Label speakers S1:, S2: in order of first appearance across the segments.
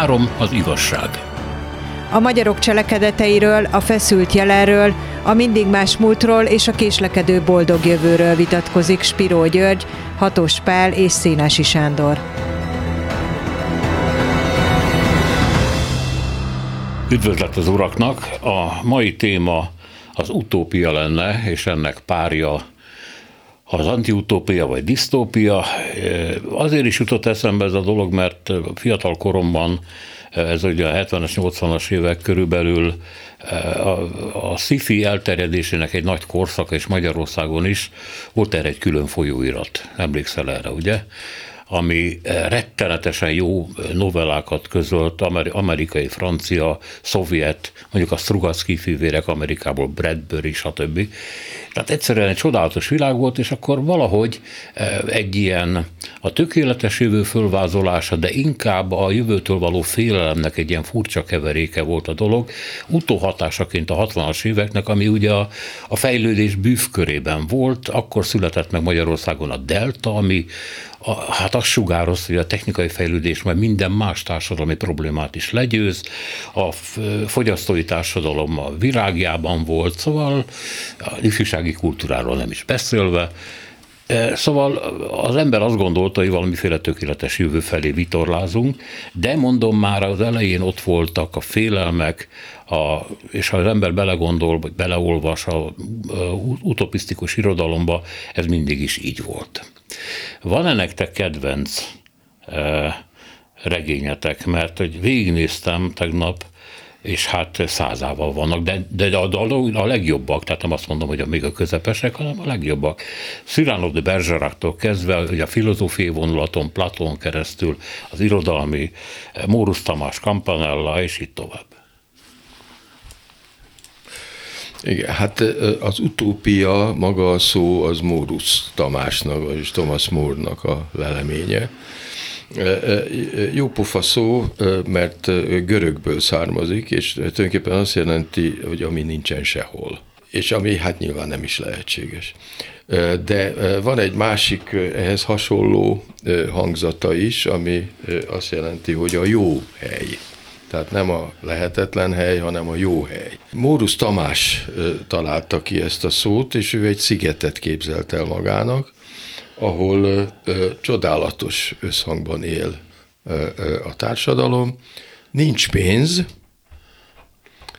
S1: Három az igazság.
S2: A magyarok cselekedeteiről, a feszült jelenről, a mindig más múltról és a késlekedő boldog jövőről vitatkozik Spiró György, Hatos Pál és Szénási Sándor.
S1: Üdvözlet az uraknak! A mai téma az utópia lenne, és ennek párja az antiutópia vagy disztópia. Azért is jutott eszembe ez a dolog, mert fiatal koromban, ez ugye a 70-es, 80-as évek körülbelül a, a sci elterjedésének egy nagy korszaka, és Magyarországon is volt erre egy külön folyóirat. Emlékszel erre, ugye? Ami eh, rettenetesen jó eh, novellákat közölt, amerikai, francia, szovjet, mondjuk a Strugatsky fivérek Amerikából, Bradbury, stb. Tehát egyszerűen egy csodálatos világ volt, és akkor valahogy eh, egy ilyen a tökéletes jövő fölvázolása, de inkább a jövőtől való félelemnek egy ilyen furcsa keveréke volt a dolog, utóhatásaként a 60-as éveknek, ami ugye a, a fejlődés bűvkörében volt, akkor született meg Magyarországon a Delta, ami a, hát azt sugároz, hogy a technikai fejlődés majd minden más társadalmi problémát is legyőz, a fogyasztói társadalom a virágjában volt, szóval a ifjúsági kultúráról nem is beszélve, Szóval az ember azt gondolta, hogy valamiféle tökéletes jövő felé vitorlázunk, de mondom már az elején ott voltak a félelmek, a, és ha az ember belegondol, vagy beleolvas a, a utopisztikus irodalomba, ez mindig is így volt. Van-e nektek kedvenc e, regényetek? Mert hogy végignéztem tegnap, és hát százával vannak, de, de a, a, a legjobbak, tehát nem azt mondom, hogy a még a közepesek, hanem a legjobbak. Cyrano de Bergerac-tól kezdve, ugye a filozófiai vonulaton, Platón keresztül, az irodalmi, Mórus Tamás, Campanella, és így tovább.
S3: Igen, hát az utópia, maga a szó, az Mórus Tamásnak, vagyis Thomas More-nak a leleménye. Jó pofa szó, mert görögből származik, és tulajdonképpen azt jelenti, hogy ami nincsen sehol. És ami hát nyilván nem is lehetséges. De van egy másik ehhez hasonló hangzata is, ami azt jelenti, hogy a jó hely. Tehát nem a lehetetlen hely, hanem a jó hely. Mórus Tamás találta ki ezt a szót, és ő egy szigetet képzelt el magának, ahol ö, csodálatos összhangban él ö, ö, a társadalom. Nincs pénz,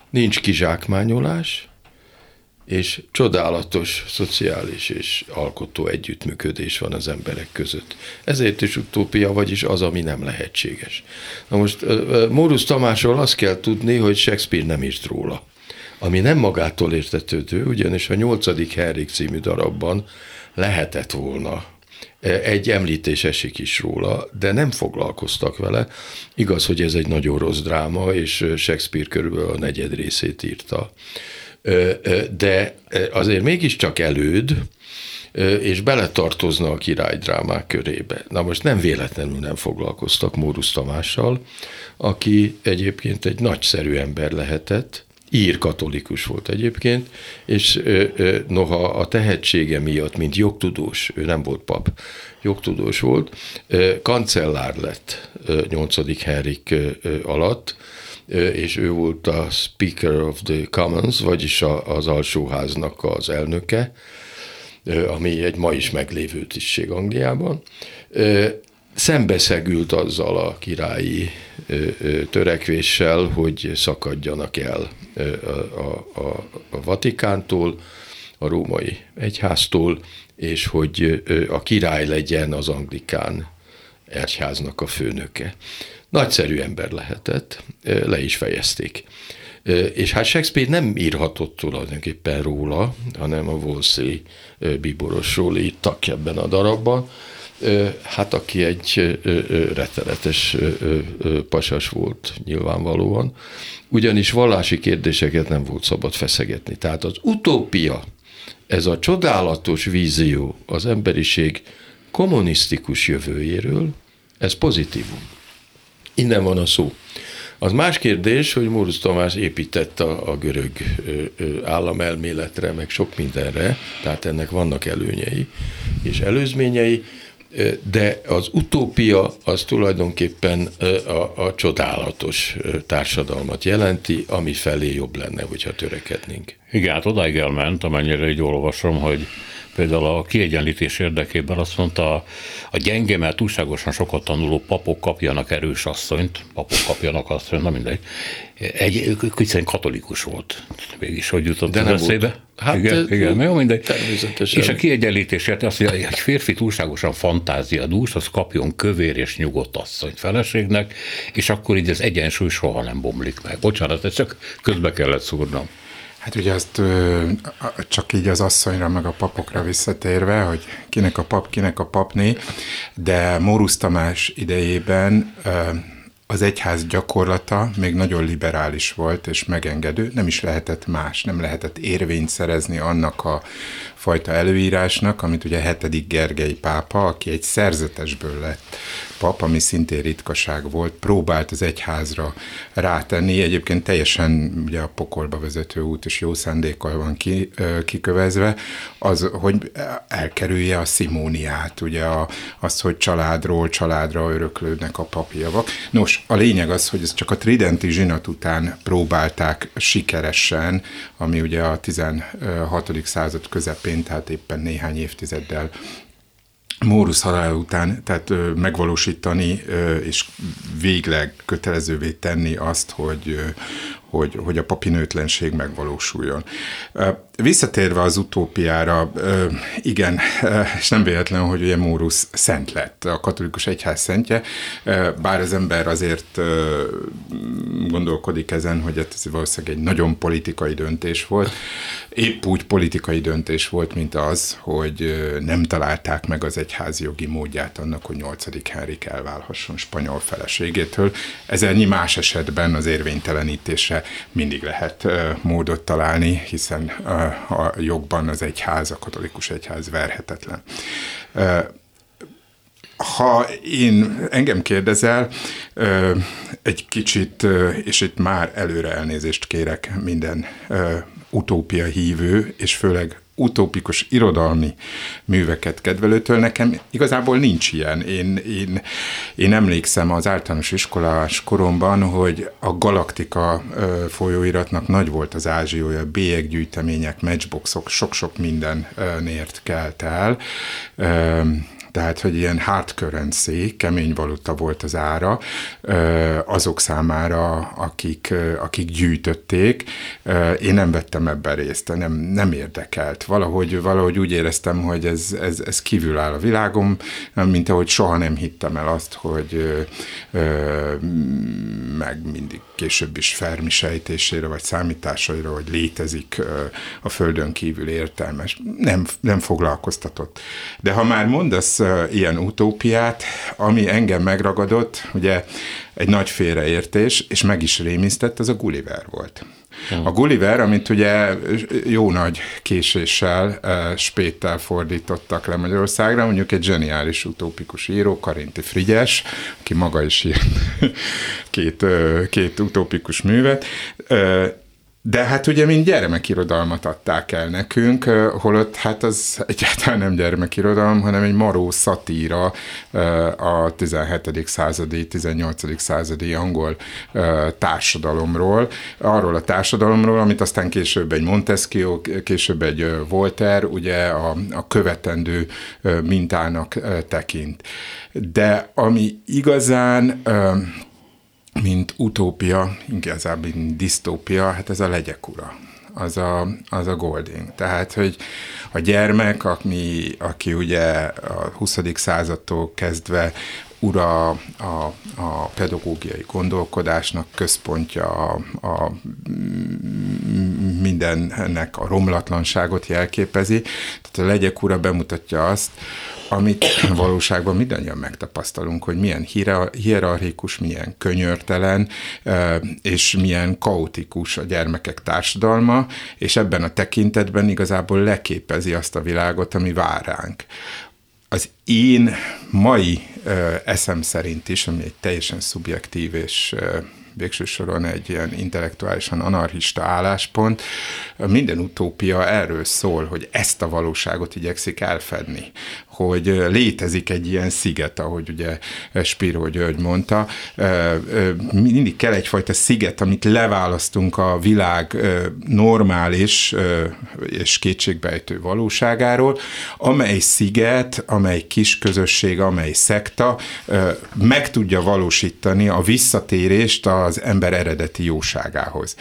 S3: nincs kizsákmányolás, és csodálatos szociális és alkotó együttműködés van az emberek között. Ezért is utópia, vagyis az, ami nem lehetséges. Na most Mórus Tamásról azt kell tudni, hogy Shakespeare nem írt róla. Ami nem magától értetődő, ugyanis a nyolcadik Henrik című darabban lehetett volna egy említés esik is róla, de nem foglalkoztak vele. Igaz, hogy ez egy nagyon rossz dráma, és Shakespeare körülbelül a negyed részét írta de azért mégiscsak előd, és beletartozna a királydrámák körébe. Na most nem véletlenül nem foglalkoztak Mórus Tamással, aki egyébként egy nagyszerű ember lehetett, ír katolikus volt egyébként, és noha a tehetsége miatt, mint jogtudós, ő nem volt pap, jogtudós volt, kancellár lett 8. Henrik alatt, és ő volt a Speaker of the Commons, vagyis az alsóháznak az elnöke, ami egy ma is meglévő tisztség Angliában. Szembeszegült azzal a királyi törekvéssel, hogy szakadjanak el a, a, a Vatikántól, a római egyháztól, és hogy a király legyen az anglikán egyháznak a főnöke. Nagyszerű ember lehetett, le is fejezték. És hát Shakespeare nem írhatott tulajdonképpen róla, hanem a Wolsey bíborosról írtak ebben a darabban, hát aki egy rettenetes pasas volt nyilvánvalóan, ugyanis vallási kérdéseket nem volt szabad feszegetni. Tehát az utópia, ez a csodálatos vízió az emberiség kommunisztikus jövőjéről, ez pozitívum. Innen van a szó. Az más kérdés, hogy Mórusz Tamás épített a, a görög államelméletre, meg sok mindenre, tehát ennek vannak előnyei és előzményei. De az utópia az tulajdonképpen a, a csodálatos társadalmat jelenti, ami felé jobb lenne, hogyha törekednénk.
S1: Igen, hát odáig elment, amennyire így olvasom, hogy például a kiegyenlítés érdekében azt mondta, a gyenge, mert túlságosan sokat tanuló papok kapjanak erős asszonyt, papok kapjanak asszonyt, na mindegy. Egy, hiszen katolikus volt. Mégis hogy jutott De nem eszébe? Hát, igen, de, igen, jó, mindegy. Természetesen. És a kiegyenlítésért azt mondja, egy férfi túlságosan fantáziadús, az kapjon kövér és nyugodt asszonyt feleségnek, és akkor így az egyensúly soha nem bomlik meg. Bocsánat, ezt csak közbe kellett szúrnom.
S4: Hát ugye azt csak így az asszonyra, meg a papokra visszatérve, hogy kinek a pap, kinek a papné, de Mórusz Tamás idejében az egyház gyakorlata még nagyon liberális volt és megengedő, nem is lehetett más, nem lehetett érvényt szerezni annak a fajta előírásnak, amit ugye hetedik Gergely pápa, aki egy szerzetesből lett pap, ami szintén ritkaság volt, próbált az egyházra rátenni, egyébként teljesen ugye a pokolba vezető út és jó szándékkal van ki, kikövezve, az, hogy elkerülje a szimóniát, ugye a, az, hogy családról családra öröklődnek a papjavak. Nos, a lényeg az, hogy ez csak a tridenti zsinat után próbálták sikeresen, ami ugye a 16. század közepén, tehát éppen néhány évtizeddel Mórusz halál után, tehát megvalósítani és végleg kötelezővé tenni azt, hogy, hogy, hogy a papinőtlenség megvalósuljon. Visszatérve az utópiára, igen, és nem véletlen, hogy ugye Mórusz szent lett, a katolikus egyház szentje, bár az ember azért gondolkodik ezen, hogy ez valószínűleg egy nagyon politikai döntés volt. Épp úgy politikai döntés volt, mint az, hogy nem találták meg az egyház jogi módját annak, hogy 8. Henrik elválhasson spanyol feleségétől. Ezernyi más esetben az mindig lehet módot találni, hiszen a jogban az egyház, a katolikus egyház verhetetlen. Ha én engem kérdezel, egy kicsit, és itt már előre elnézést kérek minden utópia hívő, és főleg utópikus irodalmi műveket kedvelőtől, nekem igazából nincs ilyen. Én, én, én emlékszem az általános iskolás koromban, hogy a Galaktika folyóiratnak nagy volt az ázsiója, bélyeggyűjtemények, matchboxok, sok-sok nért kelt el tehát hogy ilyen hard currency, kemény valuta volt az ára azok számára, akik, akik gyűjtötték. Én nem vettem ebben részt, nem, nem érdekelt. Valahogy, valahogy úgy éreztem, hogy ez, ez, ez kívül áll a világom, mint ahogy soha nem hittem el azt, hogy meg mindig később is Fermi sejtésére, vagy számításaira, hogy létezik a Földön kívül értelmes. Nem, nem foglalkoztatott. De ha már mondasz ilyen utópiát, ami engem megragadott, ugye egy nagy félreértés, és meg is rémisztett, az a Gulliver volt. A Gulliver, amit ugye jó nagy késéssel, spéttel fordítottak le Magyarországra, mondjuk egy zseniális utópikus író, Karinti Frigyes, aki maga is írt két, két utópikus művet, de hát ugye mind gyermekirodalmat adták el nekünk, holott hát az egyáltalán nem gyermekirodalom, hanem egy maró szatíra a 17. századi, 18. századi angol társadalomról, arról a társadalomról, amit aztán később egy Montesquieu, később egy Voltaire, ugye a, a követendő mintának tekint. De ami igazán mint utópia, igazából mint disztópia, hát ez a legyek ura az a, az a Golding. Tehát, hogy a gyermek, aki, aki ugye a 20. századtól kezdve ura a, a pedagógiai gondolkodásnak, központja a, a mindennek a romlatlanságot jelképezi. Tehát a legyek ura bemutatja azt, amit valóságban mindannyian megtapasztalunk, hogy milyen hierarchikus, milyen könyörtelen, és milyen kaotikus a gyermekek társadalma, és ebben a tekintetben igazából leképezi azt a világot, ami vár ránk. Az én mai eszem szerint is, ami egy teljesen szubjektív és végső soron egy ilyen intellektuálisan anarchista álláspont. Minden utópia erről szól, hogy ezt a valóságot igyekszik elfedni, hogy létezik egy ilyen sziget, ahogy ugye Spiro György mondta, mindig kell egyfajta sziget, amit leválasztunk a világ normális és kétségbejtő valóságáról, amely sziget, amely kis közösség, amely szekta meg tudja valósítani a visszatérést az ember eredeti jóságához.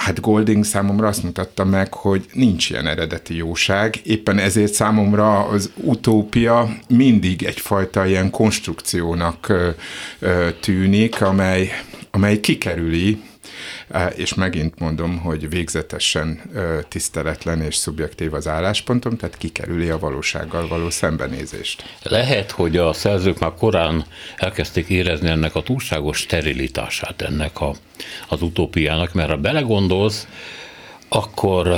S4: Hát Golding számomra azt mutatta meg, hogy nincs ilyen eredeti jóság, éppen ezért számomra az utópia mindig egyfajta ilyen konstrukciónak tűnik, amely, amely kikerüli és megint mondom, hogy végzetesen tiszteletlen és szubjektív az álláspontom, tehát kikerüli a valósággal való szembenézést.
S1: Lehet, hogy a szerzők már korán elkezdték érezni ennek a túlságos sterilitását ennek a, az utópiának, mert ha belegondolsz, akkor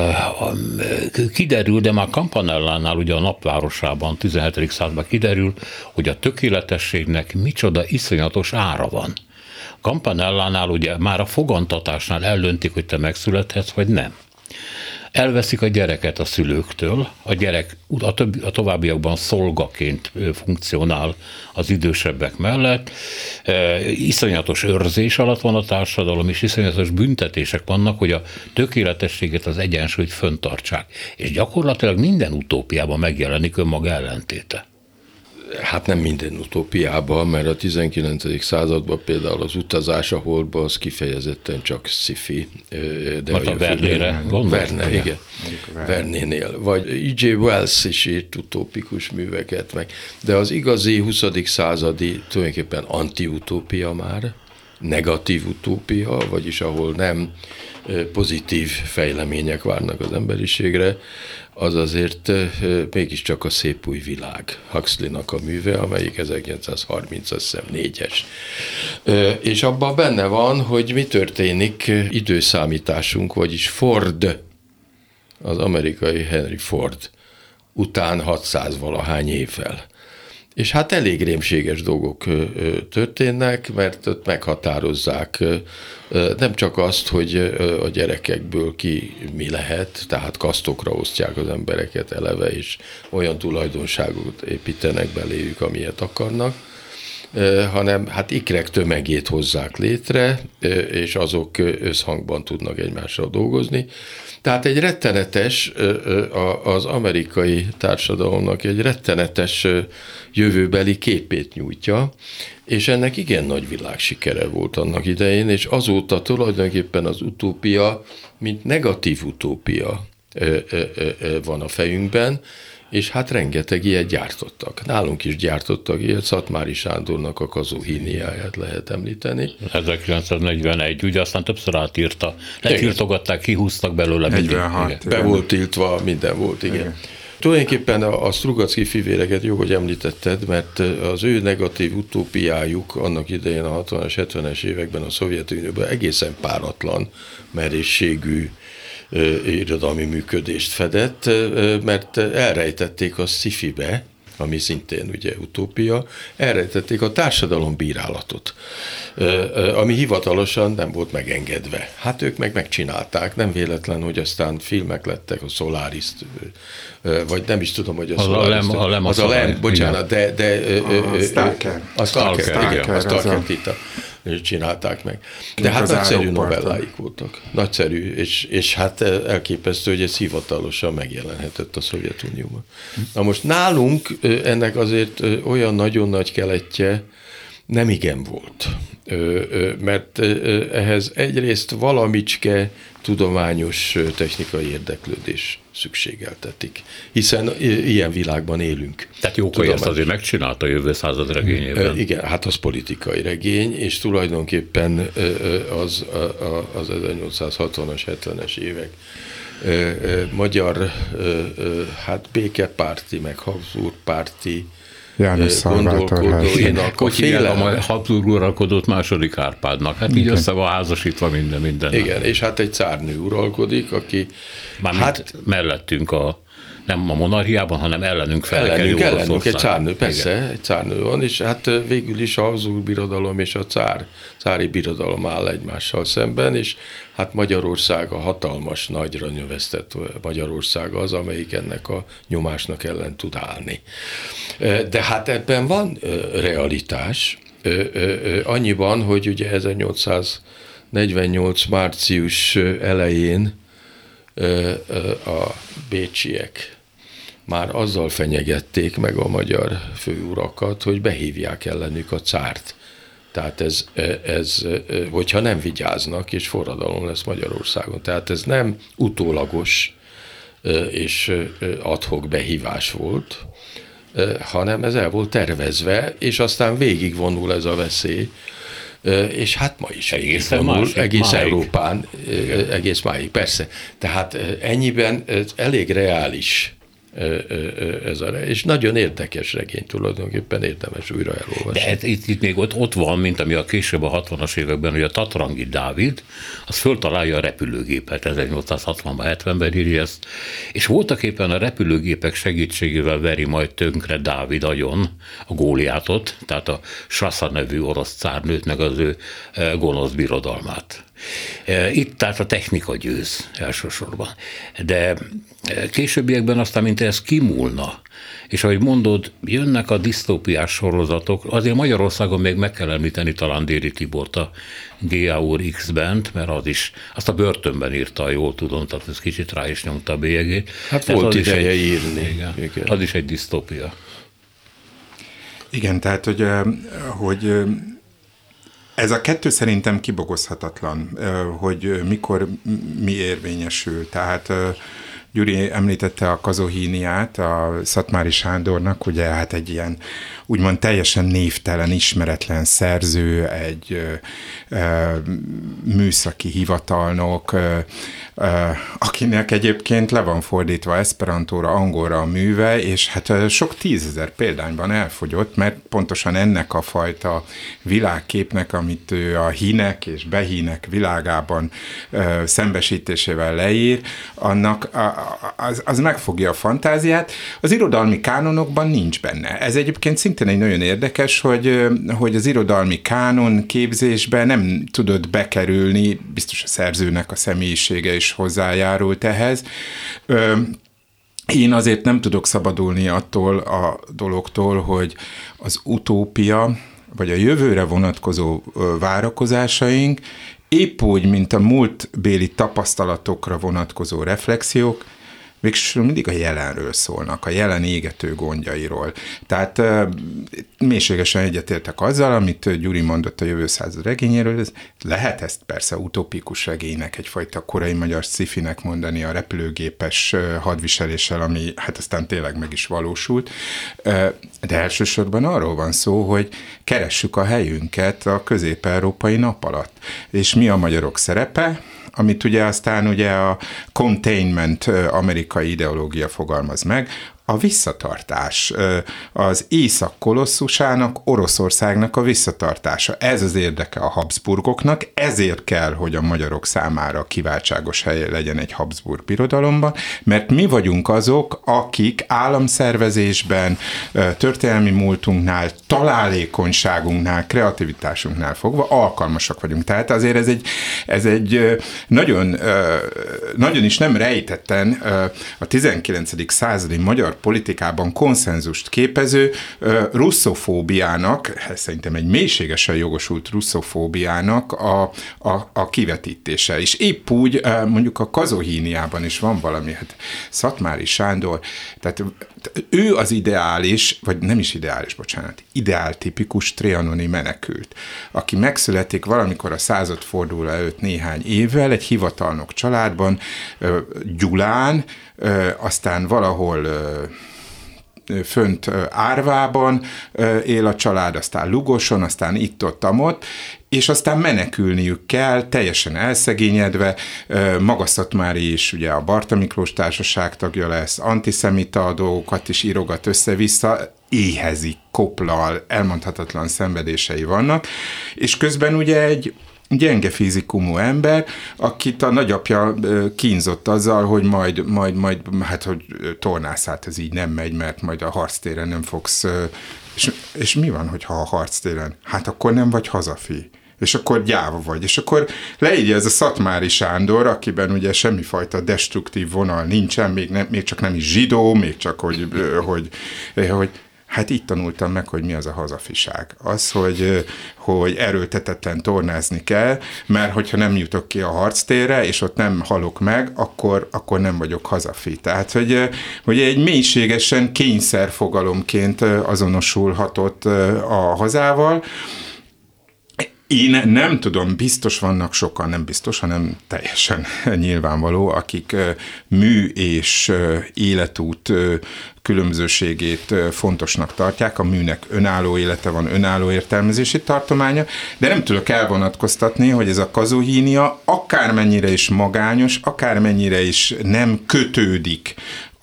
S1: kiderül, de már Campanellánál, ugye a napvárosában, 17. században kiderül, hogy a tökéletességnek micsoda iszonyatos ára van. Campanellánál ugye már a fogantatásnál ellöntik, hogy te megszülethetsz, vagy nem. Elveszik a gyereket a szülőktől, a gyerek a, többi, a továbbiakban szolgaként funkcionál az idősebbek mellett, e, iszonyatos őrzés alatt van a társadalom, és iszonyatos büntetések vannak, hogy a tökéletességet, az egyensúlyt föntartsák. És gyakorlatilag minden utópiában megjelenik önmaga ellentéte
S3: hát nem minden utópiában, mert a 19. században például az utazás a holdba az kifejezetten csak sci-fi.
S1: De a Vernére
S3: Verne, igen. Vernénél. Vagy E.J. Wells is írt utópikus műveket meg. De az igazi 20. századi tulajdonképpen antiutópia már, negatív utópia, vagyis ahol nem pozitív fejlemények várnak az emberiségre, az azért mégiscsak a szép új világ Huxley-nak a műve, amelyik 1930 azt hiszem négyes. És abban benne van, hogy mi történik időszámításunk, vagyis Ford, az amerikai Henry Ford után 600 valahány évvel. És hát elég rémséges dolgok történnek, mert ott meghatározzák nem csak azt, hogy a gyerekekből ki mi lehet, tehát kasztokra osztják az embereket eleve, és olyan tulajdonságot építenek beléjük, amilyet akarnak, hanem hát ikrek tömegét hozzák létre, és azok összhangban tudnak egymással dolgozni. Tehát egy rettenetes, az amerikai társadalomnak egy rettenetes jövőbeli képét nyújtja, és ennek igen nagy világsikere volt annak idején, és azóta tulajdonképpen az utópia, mint negatív utópia van a fejünkben, és hát rengeteg ilyet gyártottak. Nálunk is gyártottak ilyet, Szatmári Sándornak a kazuhíniáját lehet említeni.
S1: 1941, ugye aztán többször átírta. Letiltogatták, kihúztak belőle.
S4: 46. Igen.
S3: Be volt tiltva, minden volt, igen. igen. Tulajdonképpen a, a Strugacki fivéreket jó, hogy említetted, mert az ő negatív utópiájuk annak idején a 60-as, 70-es években a Szovjetunióban egészen páratlan merészségű irodalmi működést fedett, mert elrejtették a szifibe, ami szintén ugye utópia, elrejtették a társadalom bírálatot, ami hivatalosan nem volt megengedve. Hát ők meg megcsinálták, nem véletlen, hogy aztán filmek lettek, a solaris vagy nem is tudom, hogy a
S1: az Solaris, a lem, a lem,
S3: az a lem, bocsánat, de, de
S4: a Stalker.
S3: A Stalker, igen, a Stalker Tita csinálták meg. De hát nagyszerű novelláik voltak. Nagyszerű, és, és hát elképesztő, hogy ez hivatalosan megjelenhetett a Szovjetunióban. Na most nálunk ennek azért olyan nagyon nagy keletje nem igen volt. Mert ehhez egyrészt valamicske tudományos technikai érdeklődés szükségeltetik, hiszen ilyen világban élünk.
S1: Tehát Jókai ezt azért megcsinálta a jövő század regényében.
S3: Igen, hát az politikai regény, és tulajdonképpen az, az 1860-as, 70-es évek magyar hát békepárti, meg Habsburg párti
S4: János
S3: gondolkodóinak
S1: a féle... a Habsburg uralkodott második Árpádnak. Hát így össze van házasítva minden, minden.
S3: Igen, és hát egy cárnő uralkodik, aki...
S1: Mármint hát mellettünk a nem a monarchiában, hanem ellenünk felkelő
S3: Ellenünk, ellenünk egy cárnő, persze,
S1: Igen.
S3: egy cárnő van, és hát végül is a Habsburg birodalom és a cár, cári birodalom áll egymással szemben, és hát Magyarország a hatalmas, nagyra növesztett Magyarország az, amelyik ennek a nyomásnak ellen tud állni. De hát ebben van realitás, annyiban, hogy ugye 1848 március elején a bécsiek már azzal fenyegették meg a magyar főurakat, hogy behívják ellenük a cárt. Tehát ez, ez, hogyha nem vigyáznak, és forradalom lesz Magyarországon. Tehát ez nem utólagos és adhok behívás volt, hanem ez el volt tervezve, és aztán végigvonul ez a veszély, és hát ma is egész vonul, másik, egész máig. Európán, egész máig, persze. Tehát ennyiben elég reális ez a, és nagyon érdekes regény tulajdonképpen érdemes újra elolvasni.
S1: De hát itt, itt még ott, ott van, mint ami a később a 60-as években, hogy a Tatrangi Dávid, az föltalálja a repülőgépet, 1860-ban, 70-ben írja ezt, és voltak éppen a repülőgépek segítségével veri majd tönkre Dávid agyon a góliátot, tehát a Sassa nevű orosz cárnőt, meg az ő gonosz birodalmát. Itt tehát a technika győz elsősorban. De későbbiekben aztán, mint ez kimúlna, és ahogy mondod, jönnek a disztópiás sorozatok, azért Magyarországon még meg kell említeni talán Déri Tibort a G.A. x bent mert az is, azt a börtönben írta, jól tudom, tehát ez kicsit rá is nyomta a bélyegét.
S3: Hát volt az ideje egy, írni.
S1: Igen, igen. Az is egy disztópia.
S4: Igen, tehát, hogy, hogy ez a kettő szerintem kibogozhatatlan, hogy mikor mi érvényesül. Tehát Gyuri említette a kazohíniát, a Szatmári Sándornak, ugye hát egy ilyen úgymond teljesen névtelen, ismeretlen szerző, egy ö, ö, műszaki hivatalnok, ö, ö, akinek egyébként le van fordítva esperantóra, angolra a műve, és hát sok tízezer példányban elfogyott, mert pontosan ennek a fajta világképnek, amit ő a hínek és behínek világában ö, szembesítésével leír, annak a, az, az megfogja a fantáziát. Az irodalmi kánonokban nincs benne. Ez egyébként szintén szintén egy nagyon érdekes, hogy, hogy az irodalmi kánon képzésbe nem tudott bekerülni, biztos a szerzőnek a személyisége is hozzájárult ehhez. Én azért nem tudok szabadulni attól a dologtól, hogy az utópia, vagy a jövőre vonatkozó várakozásaink épp úgy, mint a múltbéli tapasztalatokra vonatkozó reflexiók, végsősorban mindig a jelenről szólnak, a jelen égető gondjairól. Tehát mélységesen egyetértek azzal, amit Gyuri mondott a jövő század regényéről, ez lehet ezt persze utopikus regénynek, egyfajta korai magyar szifinek mondani a repülőgépes hadviseléssel, ami hát aztán tényleg meg is valósult, de elsősorban arról van szó, hogy keressük a helyünket a közép-európai nap alatt. És mi a magyarok szerepe? Amit ugye aztán ugye a containment amerikai ideológia fogalmaz meg, a visszatartás, az észak kolosszusának, Oroszországnak a visszatartása. Ez az érdeke a Habsburgoknak, ezért kell, hogy a magyarok számára kiváltságos helye legyen egy Habsburg birodalomban, mert mi vagyunk azok, akik államszervezésben, történelmi múltunknál, találékonyságunknál, kreativitásunknál fogva alkalmasak vagyunk. Tehát azért ez egy, ez egy nagyon, nagyon is nem rejtetten a 19. századi magyar politikában konszenzust képező russzofóbiának, szerintem egy mélységesen jogosult russzofóbiának a, a, a kivetítése. És épp úgy mondjuk a kazohíniában is van valami, hát Szatmári Sándor, tehát ő az ideális, vagy nem is ideális, bocsánat, ideáltipikus trianoni menekült, aki megszületik valamikor a századforduló előtt néhány évvel egy hivatalnok családban, Gyulán, aztán valahol fönt Árvában él a család, aztán Lugoson, aztán itt-ott, amott, és aztán menekülniük kell, teljesen elszegényedve, Magaszatmári is ugye a Barta Miklós társaság tagja lesz, antiszemita dolgokat is írogat össze-vissza, éhezik, koplal, elmondhatatlan szenvedései vannak, és közben ugye egy gyenge fizikumú ember, akit a nagyapja kínzott azzal, hogy majd, majd, majd hát, hogy tornász, hát ez így nem megy, mert majd a harctéren nem fogsz, és, és mi van, hogyha a harctéren? Hát akkor nem vagy hazafi és akkor gyáva vagy. És akkor leírja ez a Szatmári Sándor, akiben ugye semmifajta destruktív vonal nincsen, még, nem, még csak nem is zsidó, még csak hogy, hogy, hogy Hát itt tanultam meg, hogy mi az a hazafiság. Az, hogy, hogy erőltetetlen tornázni kell, mert hogyha nem jutok ki a harctérre, és ott nem halok meg, akkor, akkor nem vagyok hazafi. Tehát, hogy, hogy egy mélységesen kényszerfogalomként azonosulhatott a hazával, én nem tudom, biztos vannak sokan, nem biztos, hanem teljesen nyilvánvaló, akik mű és életút különbözőségét fontosnak tartják, a műnek önálló élete van, önálló értelmezési tartománya, de nem tudok elvonatkoztatni, hogy ez a kazuhínia akármennyire is magányos, akármennyire is nem kötődik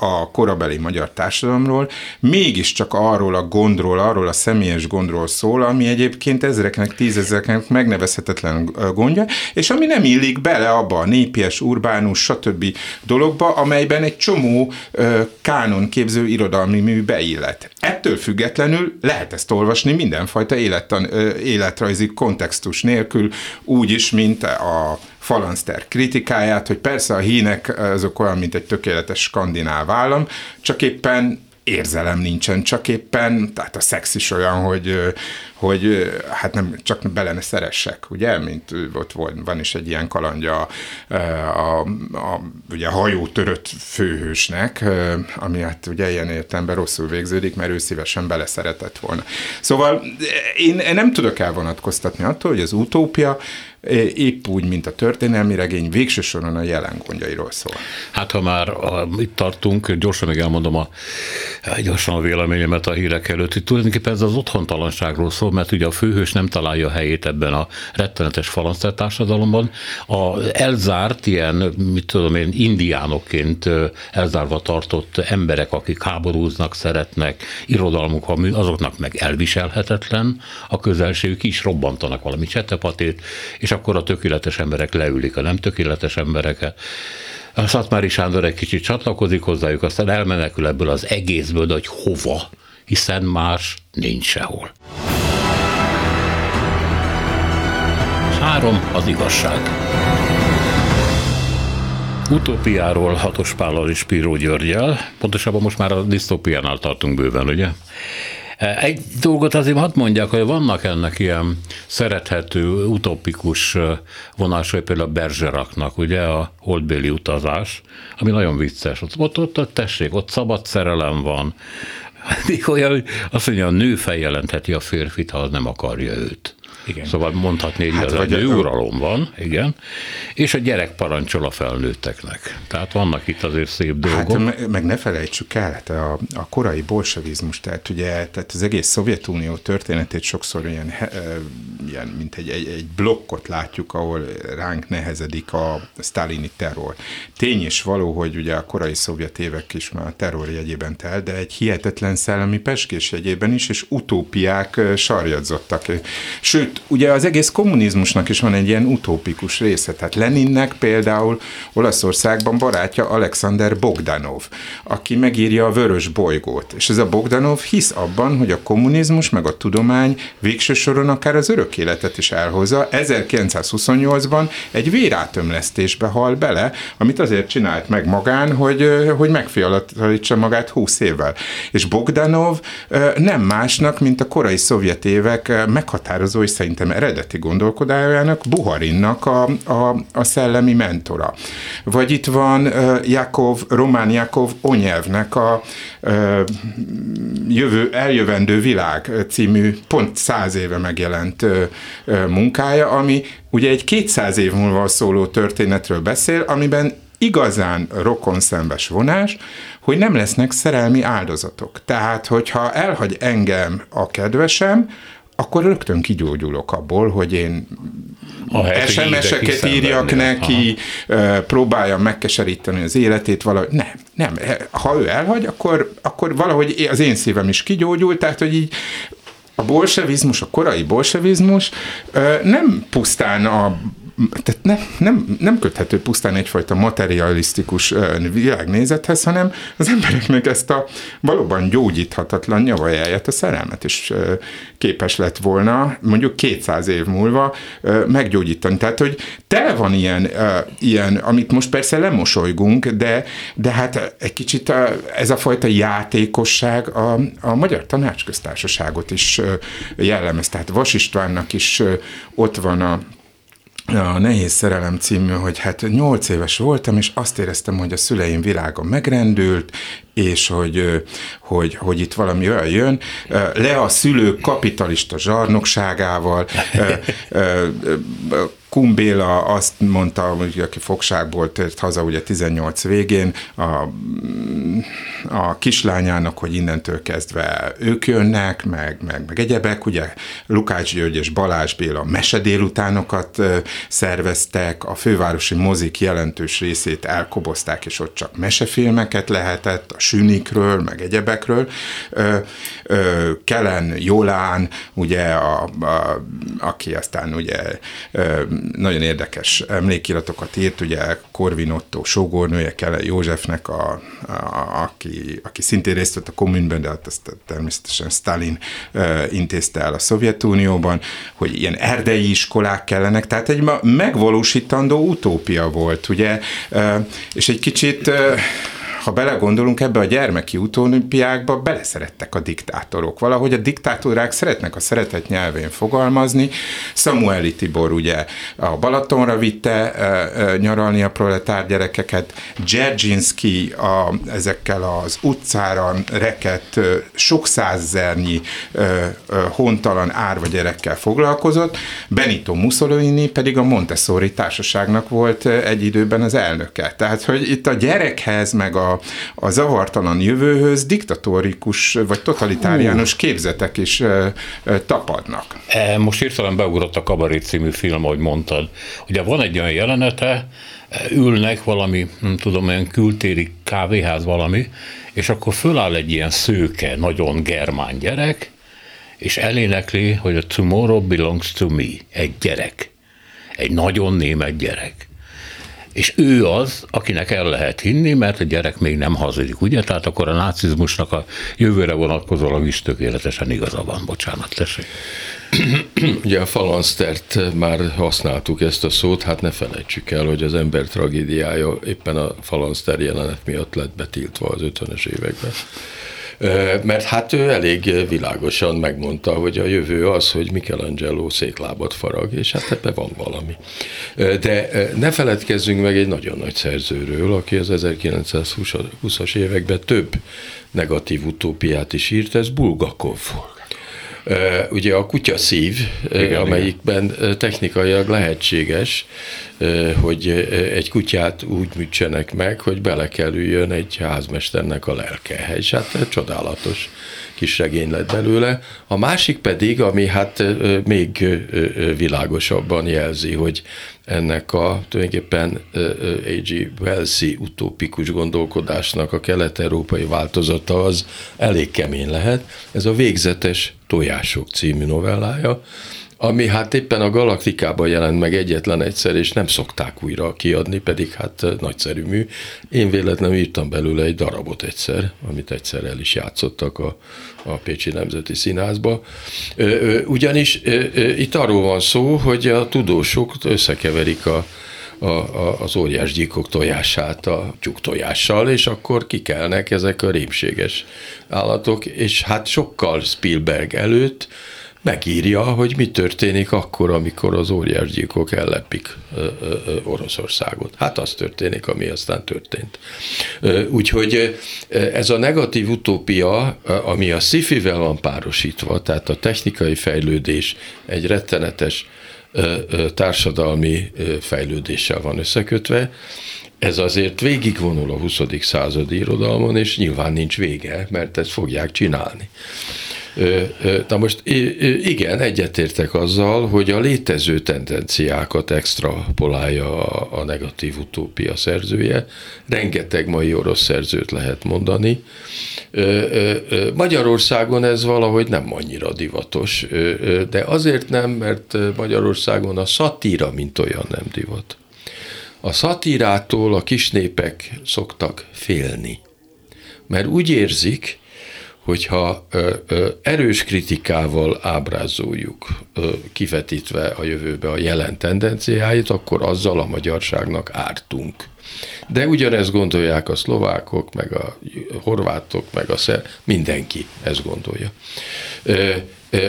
S4: a korabeli magyar társadalomról, mégiscsak arról a gondról, arról a személyes gondról szól, ami egyébként ezreknek, tízezereknek megnevezhetetlen gondja, és ami nem illik bele abba a népies, urbánus, stb. dologba, amelyben egy csomó kánon képző irodalmi mű beillet. Ettől függetlenül lehet ezt olvasni mindenfajta élettan, életrajzi kontextus nélkül, úgy is, mint a Falanszter kritikáját, hogy persze a hínek azok olyan, mint egy tökéletes skandináv állam, csak éppen érzelem nincsen, csak éppen, tehát a szex is olyan, hogy, hogy hát nem csak bele ne szeressek, ugye, mint ott volt, van is egy ilyen kalandja a, a, a ugye hajó törött főhősnek, ami hát ugye ilyen értelemben rosszul végződik, mert ő szívesen beleszeretett volna. Szóval én nem tudok elvonatkoztatni attól, hogy az utópia épp úgy, mint a történelmi regény, végső soron a jelen gondjairól szól.
S1: Hát ha már a, itt tartunk, gyorsan még elmondom a, gyorsan a véleményemet a hírek előtt. Itt tulajdonképpen ez az otthontalanságról szól, mert ugye a főhős nem találja helyét ebben a rettenetes falanszter társadalomban. A elzárt ilyen, mit tudom én, indiánokként elzárva tartott emberek, akik háborúznak, szeretnek, irodalmuk, azoknak meg elviselhetetlen a közelségük, is robbantanak valami csetepatét, és és akkor a tökéletes emberek leülik a nem tökéletes embereket. A Szatmári Sándor egy kicsit csatlakozik hozzájuk, aztán elmenekül ebből az egészből, de hogy hova, hiszen más nincs sehol. Három az igazság. Utópiáról Hatos Pállal és Píró Györgyel, pontosabban most már a disztópiánál tartunk bőven, ugye? Egy dolgot azért hadd mondják, hogy vannak ennek ilyen szerethető, utopikus vonásai, például a Bergeraknak, ugye a holdbéli utazás, ami nagyon vicces. Ott, ott, ott, ott tessék, ott szabad szerelem van, olyan, hogy azt mondja, a nő feljelentheti a férfit, ha az nem akarja őt. Igen. Szóval mondhatni, hogy hát, a nőuralom van, igen, és a gyerek parancsol a felnőtteknek. Tehát vannak itt azért szép hát, dolgok.
S4: Hát meg ne felejtsük el, hát a, a korai bolsevizmus, tehát ugye tehát az egész Szovjetunió történetét sokszor ilyen, ilyen mint egy, egy, egy blokkot látjuk, ahol ránk nehezedik a sztálini terror. Tény és való, hogy ugye a korai szovjet évek is már a terror jegyében tel, de egy hihetetlen szellemi peskés jegyében is, és utópiák sarjadzottak. Sőt, ugye az egész kommunizmusnak is van egy ilyen utópikus része. Tehát Leninnek például Olaszországban barátja Alexander Bogdanov, aki megírja a Vörös bolygót. És ez a Bogdanov hisz abban, hogy a kommunizmus meg a tudomány végső soron akár az örök életet is elhozza. 1928-ban egy vérátömlesztésbe hal bele, amit azért csinált meg magán, hogy, hogy megfiatalítsa magát 20 évvel. És Bogdanov nem másnak, mint a korai szovjet évek meghatározó és szerintem eredeti gondolkodájának Buharinnak a, a, a szellemi mentora. Vagy itt van Jakov, Román Jakov Onyevnek a jövő, Eljövendő világ című pont száz éve megjelent munkája, ami ugye egy 200 év múlva szóló történetről beszél, amiben igazán rokon szembes vonás, hogy nem lesznek szerelmi áldozatok. Tehát, hogyha elhagy engem a kedvesem, akkor rögtön kigyógyulok abból, hogy én SMS-eket írjak neki, Aha. próbáljam megkeseríteni az életét, valahogy nem, nem. Ha ő elhagy, akkor, akkor valahogy az én szívem is kigyógyul, tehát hogy így a bolsevizmus, a korai bolsevizmus nem pusztán a tehát ne, nem, nem köthető pusztán egyfajta materialisztikus világnézethez, hanem az embereknek ezt a valóban gyógyíthatatlan nyavajáját, a szerelmet is képes lett volna mondjuk 200 év múlva meggyógyítani. Tehát, hogy tele van ilyen, ilyen amit most persze lemosolygunk, de, de hát egy kicsit ez a fajta játékosság a, a Magyar Tanácsköztársaságot is jellemez. Tehát Vas Istvánnak is ott van a a Nehéz Szerelem című, hogy hát nyolc éves voltam, és azt éreztem, hogy a szüleim világa megrendült, és hogy, hogy, hogy itt valami olyan jön, le a szülők kapitalista zsarnokságával, Kumbéla azt mondta, hogy aki fogságból tért haza ugye 18 végén, a, a kislányának, hogy innentől kezdve ők jönnek, meg, meg, meg egyebek, ugye Lukács György és Balázs Béla mesedélutánokat szerveztek, a fővárosi mozik jelentős részét elkobozták, és ott csak mesefilmeket lehetett, a sünikről, meg egyebekről. Kellen Jolán, ugye, a, a, aki aztán ugye nagyon érdekes emlékiratokat írt, ugye Korvin Otto sógornője, Kele Józsefnek, a, a, aki, aki szintén részt vett a kommunben, de azt természetesen Stalin intézte el a Szovjetunióban, hogy ilyen erdei iskolák kellenek, tehát egy megvalósítandó utópia volt, ugye, és egy kicsit ha belegondolunk ebbe a gyermeki utópiákba, beleszerettek a diktátorok. Valahogy a diktátorák szeretnek a szeretet nyelvén fogalmazni. Samueli Tibor ugye a Balatonra vitte nyaralni a proletár gyerekeket, Dzerzsinszki a, ezekkel az utcára rekett sok százzernyi e, hontalan árva gyerekkel foglalkozott, Benito Mussolini pedig a Montessori társaságnak volt egy időben az elnöke. Tehát, hogy itt a gyerekhez, meg a a, zavartalan jövőhöz diktatórikus vagy totalitáriánus képzetek is e, e, tapadnak.
S1: E, most hirtelen beugrott a Kabarét című film, ahogy mondtad. Ugye van egy olyan jelenete, ülnek valami, nem tudom, olyan kültéri kávéház valami, és akkor föláll egy ilyen szőke, nagyon germán gyerek, és elénekli, hogy a tomorrow belongs to me, egy gyerek. Egy nagyon német gyerek és ő az, akinek el lehet hinni, mert a gyerek még nem hazudik, ugye? Tehát akkor a nácizmusnak a jövőre vonatkozólag is tökéletesen igaza van. Bocsánat, tessék.
S3: Ugye a falansztert már használtuk ezt a szót, hát ne felejtsük el, hogy az ember tragédiája éppen a falanszter jelenet miatt lett betiltva az 50-es években mert hát ő elég világosan megmondta, hogy a jövő az, hogy Michelangelo széklábat farag, és hát ebben van valami. De ne feledkezzünk meg egy nagyon nagy szerzőről, aki az 1920-as években több negatív utópiát is írt, ez Bulgakov. Ugye a kutya szív, igen, amelyikben igen. technikailag lehetséges, hogy egy kutyát úgy műtsenek meg, hogy belekerüljön egy házmesternek a lelke. És hát csodálatos kis regény lett belőle. A másik pedig, ami hát még világosabban jelzi, hogy ennek a tulajdonképpen A.G. Welsi utópikus gondolkodásnak a kelet-európai változata az elég kemény lehet. Ez a Végzetes tojások című novellája, ami hát éppen a Galaktikában jelent meg egyetlen egyszer, és nem szokták újra kiadni, pedig hát nagyszerű mű. Én véletlenül írtam belőle egy darabot egyszer, amit egyszer el is játszottak a, a Pécsi Nemzeti Színházba. Ugyanis itt arról van szó, hogy a tudósok összekeverik a, a, a, az óriás gyíkok tojását a tyúk tojással, és akkor kikelnek ezek a rémséges állatok, és hát sokkal Spielberg előtt megírja, hogy mi történik akkor, amikor az óriásgyilkok ellepik Oroszországot. Hát az történik, ami aztán történt. Úgyhogy ez a negatív utópia, ami a szifivel van párosítva, tehát a technikai fejlődés egy rettenetes társadalmi fejlődéssel van összekötve, ez azért végigvonul a 20. századi irodalmon, és nyilván nincs vége, mert ezt fogják csinálni. Na most igen, egyetértek azzal, hogy a létező tendenciákat extrapolálja a negatív utópia szerzője. Rengeteg mai orosz szerzőt lehet mondani. Magyarországon ez valahogy nem annyira divatos, de azért nem, mert Magyarországon a szatíra, mint olyan nem divat. A szatírától a kisnépek szoktak félni, mert úgy érzik, hogyha erős kritikával ábrázoljuk, ö, kivetítve a jövőbe a jelen tendenciáit, akkor azzal a magyarságnak ártunk. De ugyanezt gondolják a szlovákok, meg a horvátok, meg a szer, mindenki ezt gondolja.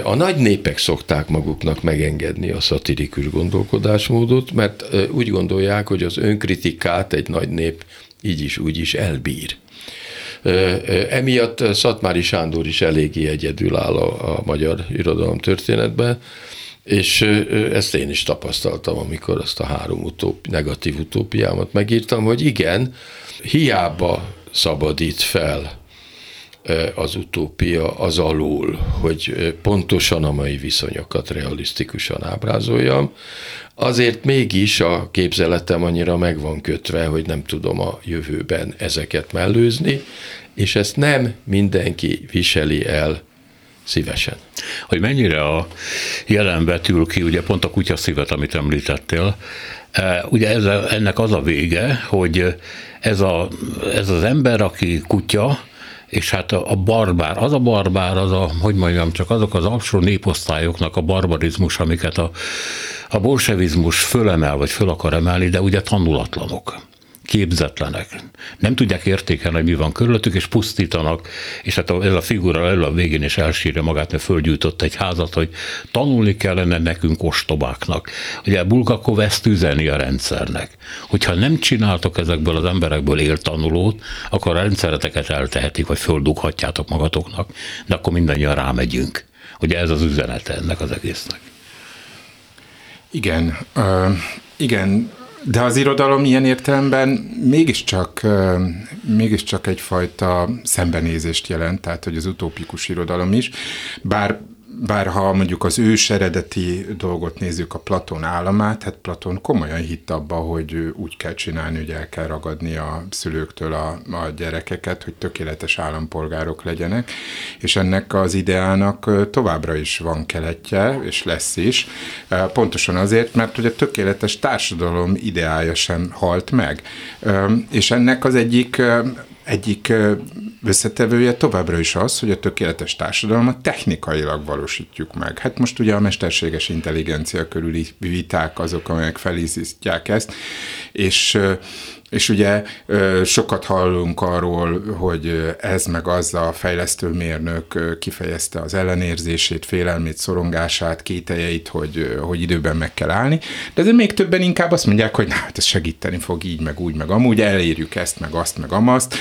S3: A nagy népek szokták maguknak megengedni a szatirikus gondolkodásmódot, mert úgy gondolják, hogy az önkritikát egy nagy nép így is úgy is elbír. Emiatt Szatmári Sándor is eléggé egyedül áll a, a magyar irodalom történetben, és ezt én is tapasztaltam, amikor azt a három utóp, negatív utópiámat megírtam, hogy igen, hiába szabadít fel az utópia az alul, hogy pontosan a mai viszonyokat realisztikusan ábrázoljam, azért mégis a képzeletem annyira meg van kötve, hogy nem tudom a jövőben ezeket mellőzni, és ezt nem mindenki viseli el szívesen.
S1: Hogy mennyire a jelen vetül ki, ugye pont a kutya szívet, amit említettél, e, ugye ez, ennek az a vége, hogy ez, a, ez az ember, aki kutya, és hát a barbár, az a barbár, az a, hogy mondjam, csak azok az alsó néposztályoknak a barbarizmus, amiket a, a bolsevizmus fölemel, vagy föl akar emelni, de ugye tanulatlanok képzetlenek. Nem tudják értékelni, hogy mi van körülöttük, és pusztítanak, és hát ez a figura elő a végén is elsírja magát, mert fölgyújtott egy házat, hogy tanulni kellene nekünk ostobáknak. Ugye Bulgakov ezt üzeni a rendszernek. Hogyha nem csináltok ezekből az emberekből éltanulót, akkor a rendszereteket eltehetik, vagy földughatjátok magatoknak, de akkor mindannyian rámegyünk. Ugye ez az üzenete ennek az egésznek.
S4: Igen, uh, igen, de az irodalom ilyen értelemben mégiscsak, mégiscsak egyfajta szembenézést jelent, tehát hogy az utópikus irodalom is, bár bár ha mondjuk az ős eredeti dolgot nézzük, a Platon államát, hát Platon komolyan hitt abba, hogy úgy kell csinálni, hogy el kell ragadni a szülőktől a, a gyerekeket, hogy tökéletes állampolgárok legyenek, és ennek az ideának továbbra is van keletje, és lesz is, pontosan azért, mert hogy a tökéletes társadalom ideája sem halt meg. És ennek az egyik egyik összetevője továbbra is az, hogy a tökéletes társadalmat technikailag valósítjuk meg. Hát most ugye a mesterséges intelligencia körüli viták azok, amelyek felizítják ezt, és és ugye sokat hallunk arról, hogy ez meg az a fejlesztőmérnök kifejezte az ellenérzését, félelmét, szorongását, kételjeit, hogy, hogy időben meg kell állni, de azért még többen inkább azt mondják, hogy na, hát ez segíteni fog így, meg úgy, meg amúgy, elérjük ezt, meg azt, meg amazt.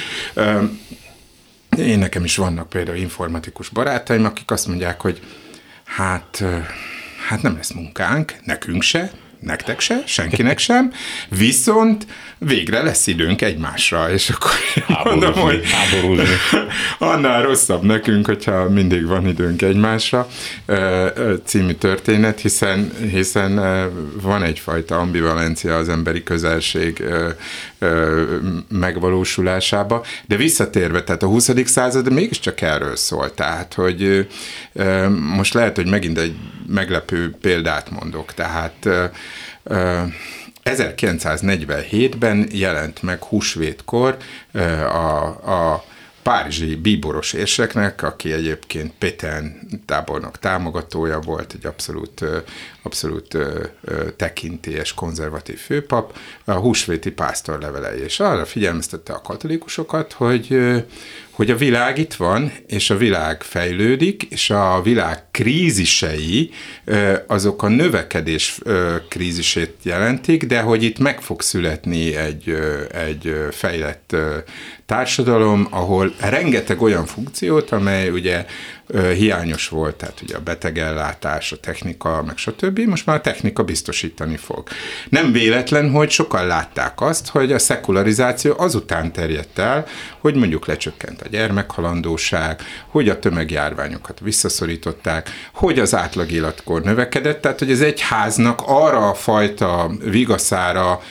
S4: Én nekem is vannak például informatikus barátaim, akik azt mondják, hogy hát, hát nem lesz munkánk, nekünk se, nektek se, senkinek sem, viszont végre lesz időnk egymásra, és akkor mondom, hogy háborúzni. annál rosszabb nekünk, hogyha mindig van időnk egymásra című történet, hiszen, hiszen van egyfajta ambivalencia az emberi közelség megvalósulásába, de visszatérve, tehát a 20. század mégiscsak erről szól, tehát, hogy most lehet, hogy megint egy meglepő példát mondok, tehát 1947-ben jelent meg húsvétkor a, a párizsi bíboros érseknek, aki egyébként Péten tábornok támogatója volt, egy abszolút, abszolút tekintélyes konzervatív főpap, a húsvéti pásztor levelei, és arra figyelmeztette a katolikusokat, hogy, hogy a világ itt van, és a világ fejlődik, és a világ krízisei azok a növekedés krízisét jelentik, de hogy itt meg fog születni egy, egy fejlett társadalom, ahol rengeteg olyan funkciót, amely ugye hiányos volt, tehát ugye a betegellátás, a technika, meg stb. Most már a technika biztosítani fog. Nem véletlen, hogy sokan látták azt, hogy a szekularizáció azután terjedt el, hogy mondjuk lecsökkent a gyermekhalandóság, hogy a tömegjárványokat visszaszorították, hogy az átlag életkor növekedett, tehát hogy az egyháznak arra a fajta vigaszára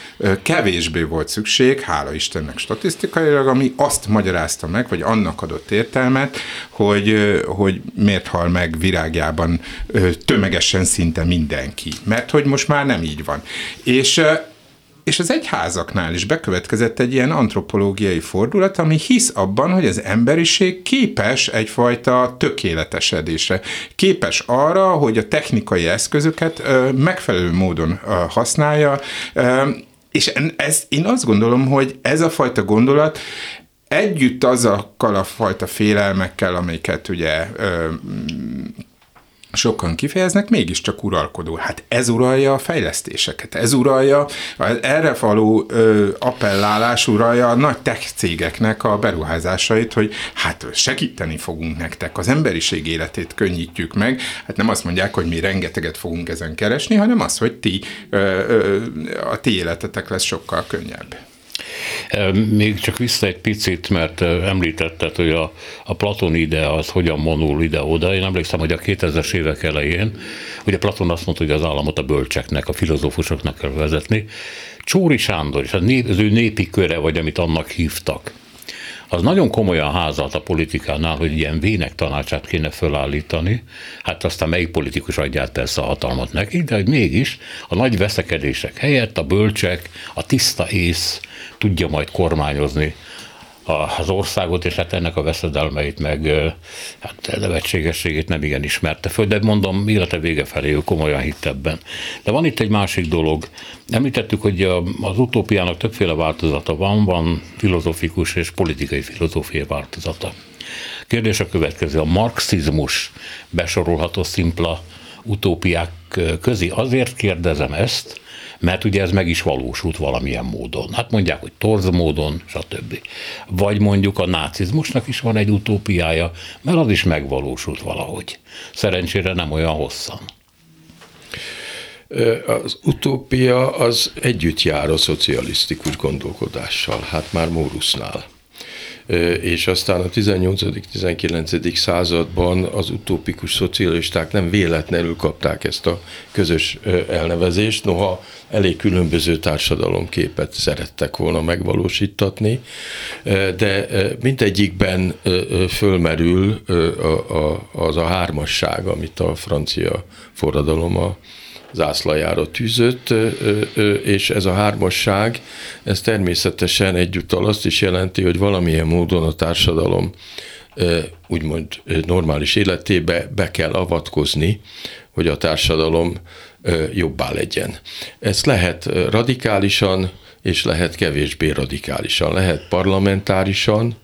S4: kevésbé volt szükség, hála Istennek statisztikailag, ami azt magyarázta meg, vagy annak adott értelmet, hogy, hogy miért hal meg virágjában tömegesen szinte mindenki. Mert hogy most már nem így van. És és az egyházaknál is bekövetkezett egy ilyen antropológiai fordulat, ami hisz abban, hogy az emberiség képes egyfajta tökéletesedésre, képes arra, hogy a technikai eszközöket megfelelő módon használja, és ez, én azt gondolom, hogy ez a fajta gondolat együtt azokkal a fajta félelmekkel, amiket ugye sokan kifejeznek, mégiscsak uralkodó. Hát ez uralja a fejlesztéseket, ez uralja, erre való ö, appellálás uralja a nagy tech cégeknek a beruházásait, hogy hát segíteni fogunk nektek, az emberiség életét könnyítjük meg. Hát nem azt mondják, hogy mi rengeteget fogunk ezen keresni, hanem az, hogy ti, ö, ö, a ti életetek lesz sokkal könnyebb.
S1: Még csak vissza egy picit, mert említetted, hogy a, a Platon ide az hogyan vonul ide-oda. Én emlékszem, hogy a 2000-es évek elején, ugye Platon azt mondta, hogy az államot a bölcseknek, a filozófusoknak kell vezetni. Csóri Sándor, és az, ő népi köre, vagy amit annak hívtak, az nagyon komolyan házalt a politikánál, hogy ilyen vének tanácsát kéne fölállítani, hát aztán melyik politikus adja át persze a hatalmat neki, de hogy mégis a nagy veszekedések helyett a bölcsek, a tiszta ész tudja majd kormányozni az országot, és hát ennek a veszedelmeit, meg hát nevetségességét nem igen ismerte föl, de mondom, élete vége felé ő komolyan hitt ebben. De van itt egy másik dolog. Említettük, hogy az utópiának többféle változata van, van filozofikus és politikai filozófiai változata. Kérdés a következő. A marxizmus besorolható szimpla utópiák közé. Azért kérdezem ezt, mert ugye ez meg is valósult valamilyen módon. Hát mondják, hogy torz módon, stb. Vagy mondjuk a nácizmusnak is van egy utópiája, mert az is megvalósult valahogy. Szerencsére nem olyan hosszan.
S3: Az utópia az együtt jár a szocialisztikus gondolkodással, hát már Mórusznál és aztán a 18.-19. században az utópikus szocialisták nem véletlenül kapták ezt a közös elnevezést, noha elég különböző társadalomképet szerettek volna megvalósítatni, de mindegyikben fölmerül az a hármasság, amit a francia forradalom a zászlajára tűzött, és ez a hármasság, ez természetesen egyúttal azt is jelenti, hogy valamilyen módon a társadalom úgymond normális életébe be kell avatkozni, hogy a társadalom jobbá legyen. Ezt lehet radikálisan, és lehet kevésbé radikálisan. Lehet parlamentárisan,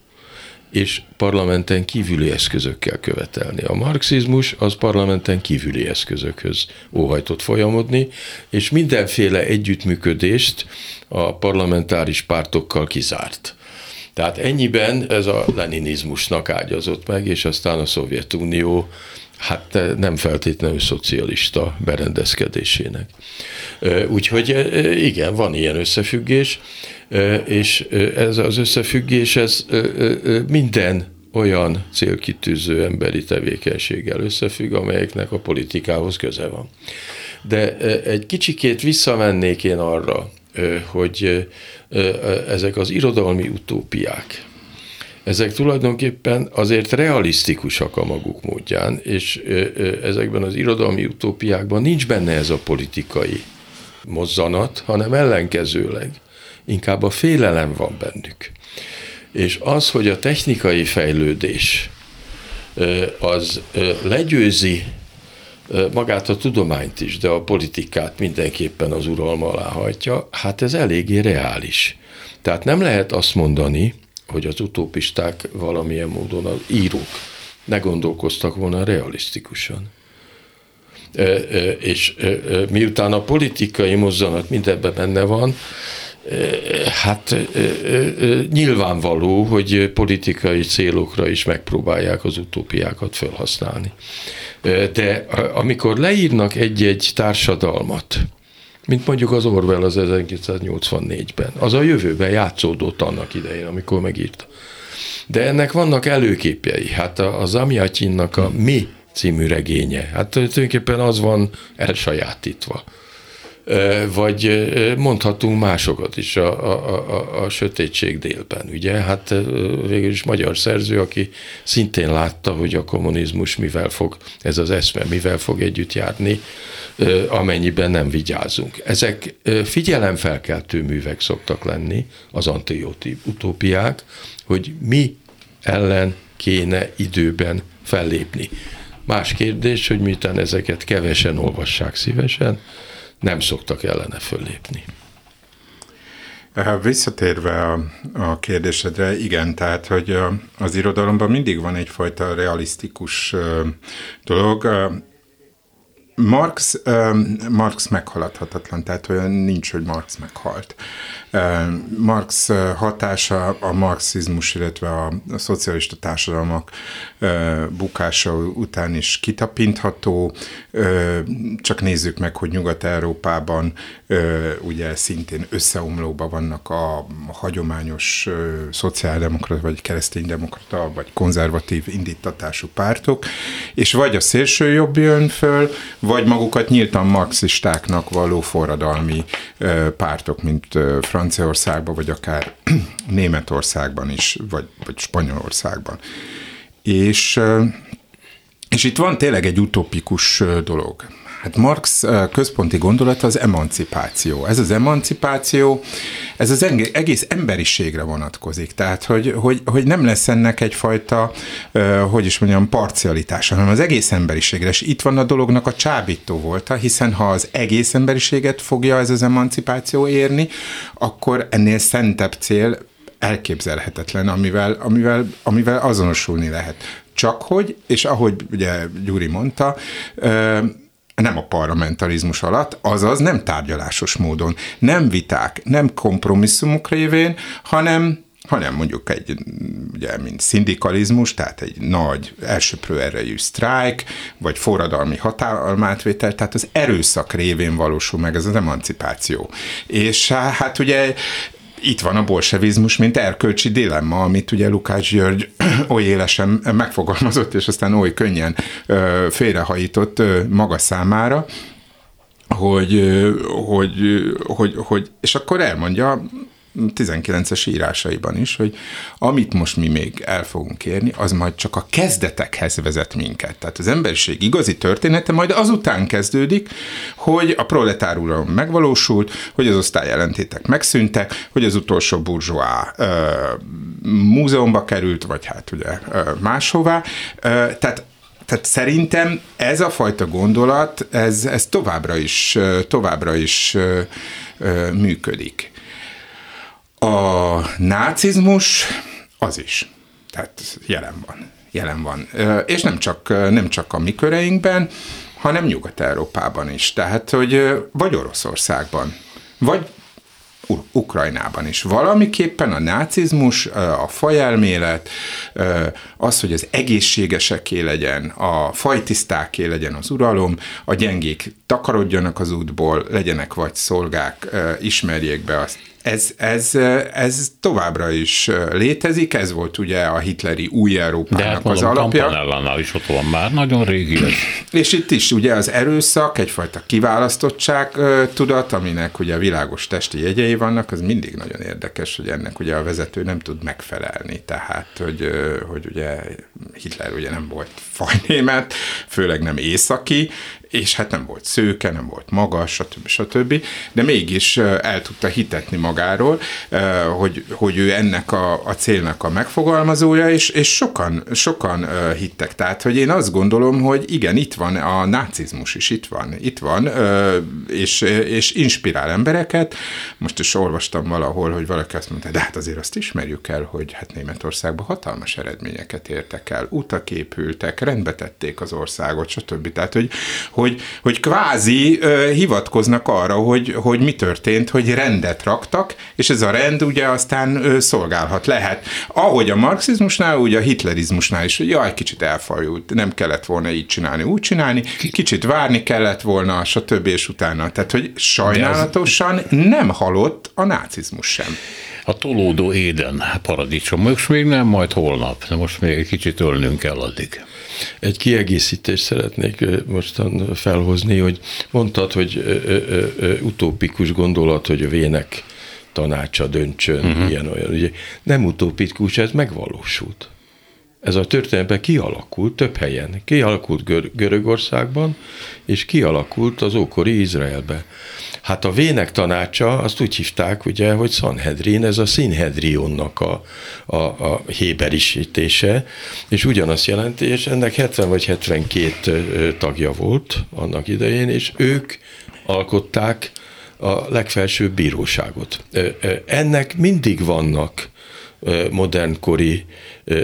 S3: és parlamenten kívüli eszközökkel követelni. A marxizmus az parlamenten kívüli eszközökhöz óhajtott folyamodni, és mindenféle együttműködést a parlamentáris pártokkal kizárt. Tehát ennyiben ez a leninizmusnak ágyazott meg, és aztán a Szovjetunió hát nem feltétlenül szocialista berendezkedésének. Úgyhogy igen, van ilyen összefüggés, és ez az összefüggés, ez minden olyan célkitűző emberi tevékenységgel összefügg, amelyeknek a politikához köze van. De egy kicsikét visszamennék én arra, hogy ezek az irodalmi utópiák, ezek tulajdonképpen azért realisztikusak a maguk módján, és ezekben az irodalmi utópiákban nincs benne ez a politikai mozzanat, hanem ellenkezőleg inkább a félelem van bennük. És az, hogy a technikai fejlődés az legyőzi magát a tudományt is, de a politikát mindenképpen az uralma alá hajtja, hát ez eléggé reális. Tehát nem lehet azt mondani, hogy az utópisták valamilyen módon az írók ne gondolkoztak volna realisztikusan. És miután a politikai mozzanat mindebben benne van, Hát nyilvánvaló, hogy politikai célokra is megpróbálják az utópiákat felhasználni. De amikor leírnak egy-egy társadalmat, mint mondjuk az Orwell az 1984-ben, az a jövőben játszódott annak idején, amikor megírta. De ennek vannak előképjei. Hát az Amiatyinnak a Mi című regénye, hát tulajdonképpen az van elsajátítva vagy mondhatunk másokat is a, a, a, a sötétség délben, ugye? Hát végül is magyar szerző, aki szintén látta, hogy a kommunizmus mivel fog, ez az eszme mivel fog együtt járni, amennyiben nem vigyázunk. Ezek figyelemfelkeltő művek szoktak lenni, az antiutópiák, hogy mi ellen kéne időben fellépni. Más kérdés, hogy miután ezeket kevesen olvassák szívesen, nem szoktak ellene föllépni.
S4: Visszatérve a, a kérdésedre, igen, tehát, hogy az irodalomban mindig van egyfajta realisztikus dolog. Marx, Marx meghaladhatatlan, tehát olyan nincs, hogy Marx meghalt. Marx hatása a marxizmus, illetve a, a szocialista társadalmak bukása után is kitapintható. Csak nézzük meg, hogy Nyugat-Európában ugye szintén összeomlóban vannak a hagyományos szociáldemokrata, vagy kereszténydemokrata, vagy konzervatív indítatású pártok, és vagy a szélső jobb jön föl, vagy magukat nyíltan marxistáknak való forradalmi pártok, mint Franciaországban, vagy akár Németországban is, vagy, vagy Spanyolországban. És, és itt van tényleg egy utopikus dolog. Hát Marx központi gondolata az emancipáció. Ez az emancipáció, ez az egész emberiségre vonatkozik. Tehát, hogy, hogy, hogy nem lesz ennek egyfajta, hogy is mondjam, parcialitása, hanem az egész emberiségre. És itt van a dolognak a csábító volta, hiszen ha az egész emberiséget fogja ez az emancipáció érni, akkor ennél szentebb cél elképzelhetetlen, amivel, amivel, amivel azonosulni lehet. Csak hogy, és ahogy ugye Gyuri mondta, nem a parlamentarizmus alatt, azaz nem tárgyalásos módon, nem viták, nem kompromisszumok révén, hanem hanem mondjuk egy, ugye, mint szindikalizmus, tehát egy nagy elsőprő erejű sztrájk, vagy forradalmi hatalmátvétel, tehát az erőszak révén valósul meg ez az emancipáció. És hát ugye itt van a bolsevizmus, mint erkölcsi dilemma, amit ugye Lukács György oly élesen megfogalmazott, és aztán oly könnyen félrehajított maga számára, hogy, hogy, hogy, hogy, és akkor elmondja 19-es írásaiban is, hogy amit most mi még el fogunk érni, az majd csak a kezdetekhez vezet minket. Tehát az emberiség igazi története majd azután kezdődik, hogy a proletár megvalósult, hogy az osztályjelentétek megszűntek, hogy az utolsó burzsóá múzeumba került, vagy hát ugye máshová. Ö, tehát tehát szerintem ez a fajta gondolat, ez, ez továbbra is, továbbra is működik. A nácizmus az is. Tehát jelen van. Jelen van. És nem csak, nem csak a mi köreinkben, hanem Nyugat-Európában is. Tehát, hogy vagy Oroszországban, vagy Ukrajnában is. Valamiképpen a nácizmus, a fajelmélet, az, hogy az egészségeseké legyen, a fajtisztáké legyen az uralom, a gyengék takarodjanak az útból, legyenek vagy szolgák, ismerjék be azt ez, ez, ez továbbra is létezik, ez volt ugye a hitleri új Európának De hát mondom, az alapja.
S1: Campanellánál is ott van már, nagyon régi ez.
S4: És itt is ugye az erőszak, egyfajta kiválasztottság tudat, aminek ugye világos testi jegyei vannak, az mindig nagyon érdekes, hogy ennek ugye a vezető nem tud megfelelni, tehát hogy, hogy ugye Hitler ugye nem volt fajnémet, főleg nem északi, és hát nem volt szőke, nem volt magas, stb. stb. De mégis el tudta hitetni magáról, hogy, hogy ő ennek a, a célnak a megfogalmazója, és, és sokan, sokan hittek. Tehát, hogy én azt gondolom, hogy igen, itt van a nácizmus is, itt van, itt van, és, és inspirál embereket. Most is olvastam valahol, hogy valaki azt mondta, de hát azért azt ismerjük el, hogy hát Németországban hatalmas eredményeket értek el, utak épültek, rendbe az országot, stb. Tehát, hogy, hogy hogy, hogy kvázi ö, hivatkoznak arra, hogy, hogy mi történt, hogy rendet raktak, és ez a rend ugye aztán ö, szolgálhat lehet. Ahogy a marxizmusnál, úgy a hitlerizmusnál is, hogy jaj, kicsit elfajult, nem kellett volna így csinálni, úgy csinálni, kicsit várni kellett volna, stb. és utána. Tehát, hogy sajnálatosan nem halott a nácizmus sem
S1: a tolódó éden paradicsom. Most még nem, majd holnap. De most még egy kicsit ölnünk kell addig.
S3: Egy kiegészítést szeretnék mostan felhozni, hogy mondtad, hogy utópikus gondolat, hogy a vének tanácsa döntsön, uh-huh. ilyen olyan. Ugye nem utópikus, ez megvalósult. Ez a történetben kialakult több helyen. Kialakult Gör- Görögországban, és kialakult az ókori Izraelbe. Hát a vének tanácsa, azt úgy hívták, ugye, hogy Sanhedrin, ez a Sinhedrionnak a, a, a héberisítése, és ugyanazt jelenti, és ennek 70 vagy 72 tagja volt annak idején, és ők alkották a legfelsőbb bíróságot. Ennek mindig vannak modernkori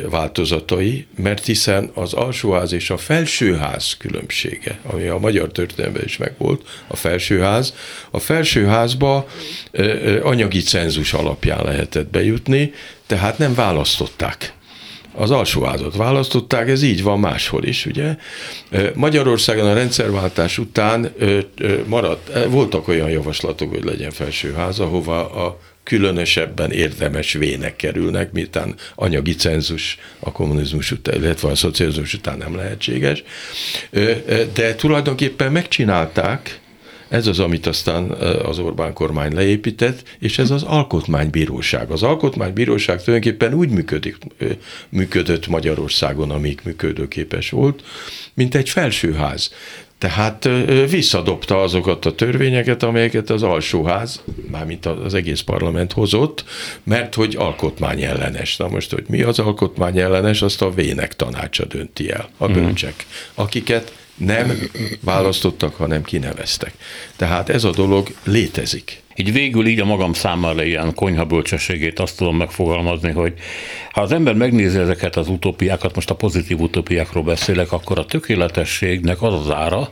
S3: változatai, mert hiszen az alsóház és a felsőház különbsége, ami a magyar történelemben is megvolt, a felsőház, a felsőházba anyagi cenzus alapján lehetett bejutni, tehát nem választották az alsóházat választották, ez így van máshol is, ugye. Magyarországon a rendszerváltás után maradt, voltak olyan javaslatok, hogy legyen felsőház, ahova a különösebben érdemes vének kerülnek, miután anyagi cenzus a kommunizmus után, illetve a szocializmus után nem lehetséges. De tulajdonképpen megcsinálták, ez az, amit aztán az Orbán kormány leépített, és ez az alkotmánybíróság. Az alkotmánybíróság tulajdonképpen úgy működik, működött Magyarországon, amíg működőképes volt, mint egy felsőház. Tehát visszadobta azokat a törvényeket, amelyeket az alsóház, mármint az egész parlament hozott, mert hogy alkotmány ellenes. Na most, hogy mi az alkotmány ellenes, azt a vének tanácsa dönti el, a mhm. bölcsek, akiket nem választottak, hanem kineveztek. Tehát ez a dolog létezik.
S1: Így végül így a magam számára ilyen konyha bölcsességét azt tudom megfogalmazni, hogy ha az ember megnézi ezeket az utópiákat, most a pozitív utópiákról beszélek, akkor a tökéletességnek az az ára,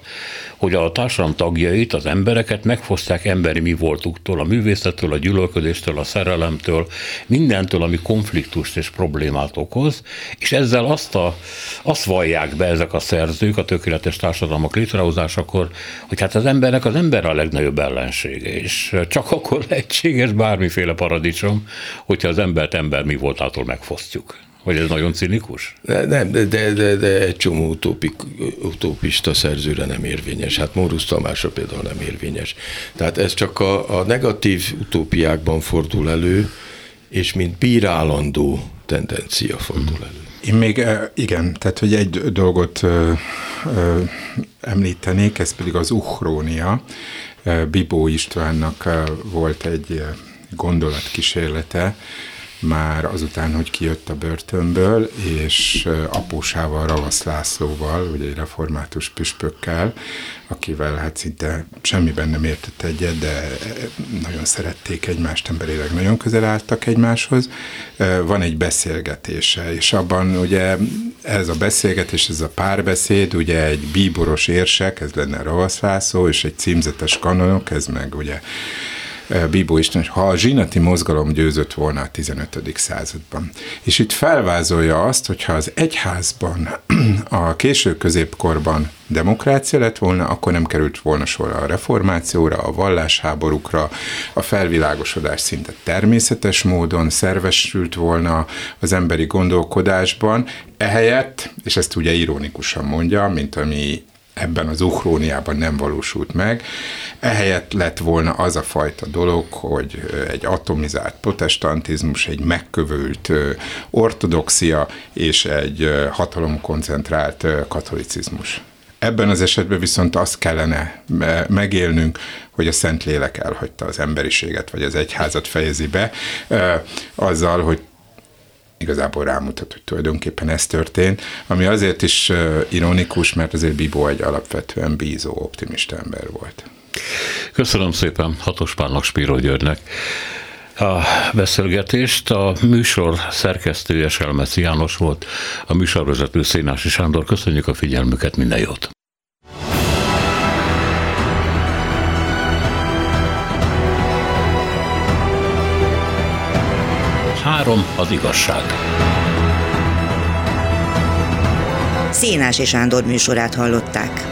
S1: hogy a társadalom tagjait, az embereket megfosztják emberi mi voltuktól, a művészettől, a gyűlölködéstől, a szerelemtől, mindentől, ami konfliktust és problémát okoz, és ezzel azt, a, azt vallják be ezek a szerzők a tökéletes társadalmak létrehozásakor, hogy hát az embernek az ember a legnagyobb ellensége, és csak akkor lehetséges bármiféle paradicsom, hogyha az embert ember mi voltától megfosztjuk. Vagy ez nagyon cinikus?
S3: De, nem, de, de, de, de egy csomó utópik, utópista szerzőre nem érvényes. Hát Mórusz Tamásra például nem érvényes. Tehát ez csak a, a negatív utópiákban fordul elő, és mint bírálandó tendencia fordul elő.
S4: Én még, eh, igen, tehát hogy egy dolgot ö, ö, említenék, ez pedig az uchrónia. Bibó Istvánnak volt egy gondolatkísérlete, már azután, hogy kijött a börtönből, és apósával, Ravasz Lászlóval, ugye egy református püspökkel, akivel hát szinte semmiben nem értett egyet, de nagyon szerették egymást, emberileg nagyon közel álltak egymáshoz. Van egy beszélgetése, és abban ugye ez a beszélgetés, ez a párbeszéd, ugye egy bíboros érsek, ez lenne Ravasz László, és egy címzetes kanonok, ez meg ugye Bíbó Isten, ha a zsinati mozgalom győzött volna a 15. században. És itt felvázolja azt, hogyha az egyházban a késő középkorban demokrácia lett volna, akkor nem került volna sor a reformációra, a vallásháborúkra, a felvilágosodás szinte természetes módon szervesült volna az emberi gondolkodásban, ehelyett, és ezt ugye ironikusan mondja, mint ami ebben az uchróniában nem valósult meg. Ehelyett lett volna az a fajta dolog, hogy egy atomizált protestantizmus, egy megkövült ortodoxia és egy hatalomkoncentrált katolicizmus. Ebben az esetben viszont azt kellene megélnünk, hogy a Szentlélek elhagyta az emberiséget, vagy az egyházat fejezi be, azzal, hogy igazából rámutat, hogy tulajdonképpen ez történt, ami azért is ironikus, mert azért Bibó egy alapvetően bízó, optimista ember volt.
S1: Köszönöm szépen Hatos Pálnak Spíró Györgynek a beszélgetést. A műsor szerkesztője Selmeci János volt, a műsorvezető Szénási Sándor. Köszönjük a figyelmüket, minden jót! Három az igazság.
S5: Szénási Sándor műsorát hallották.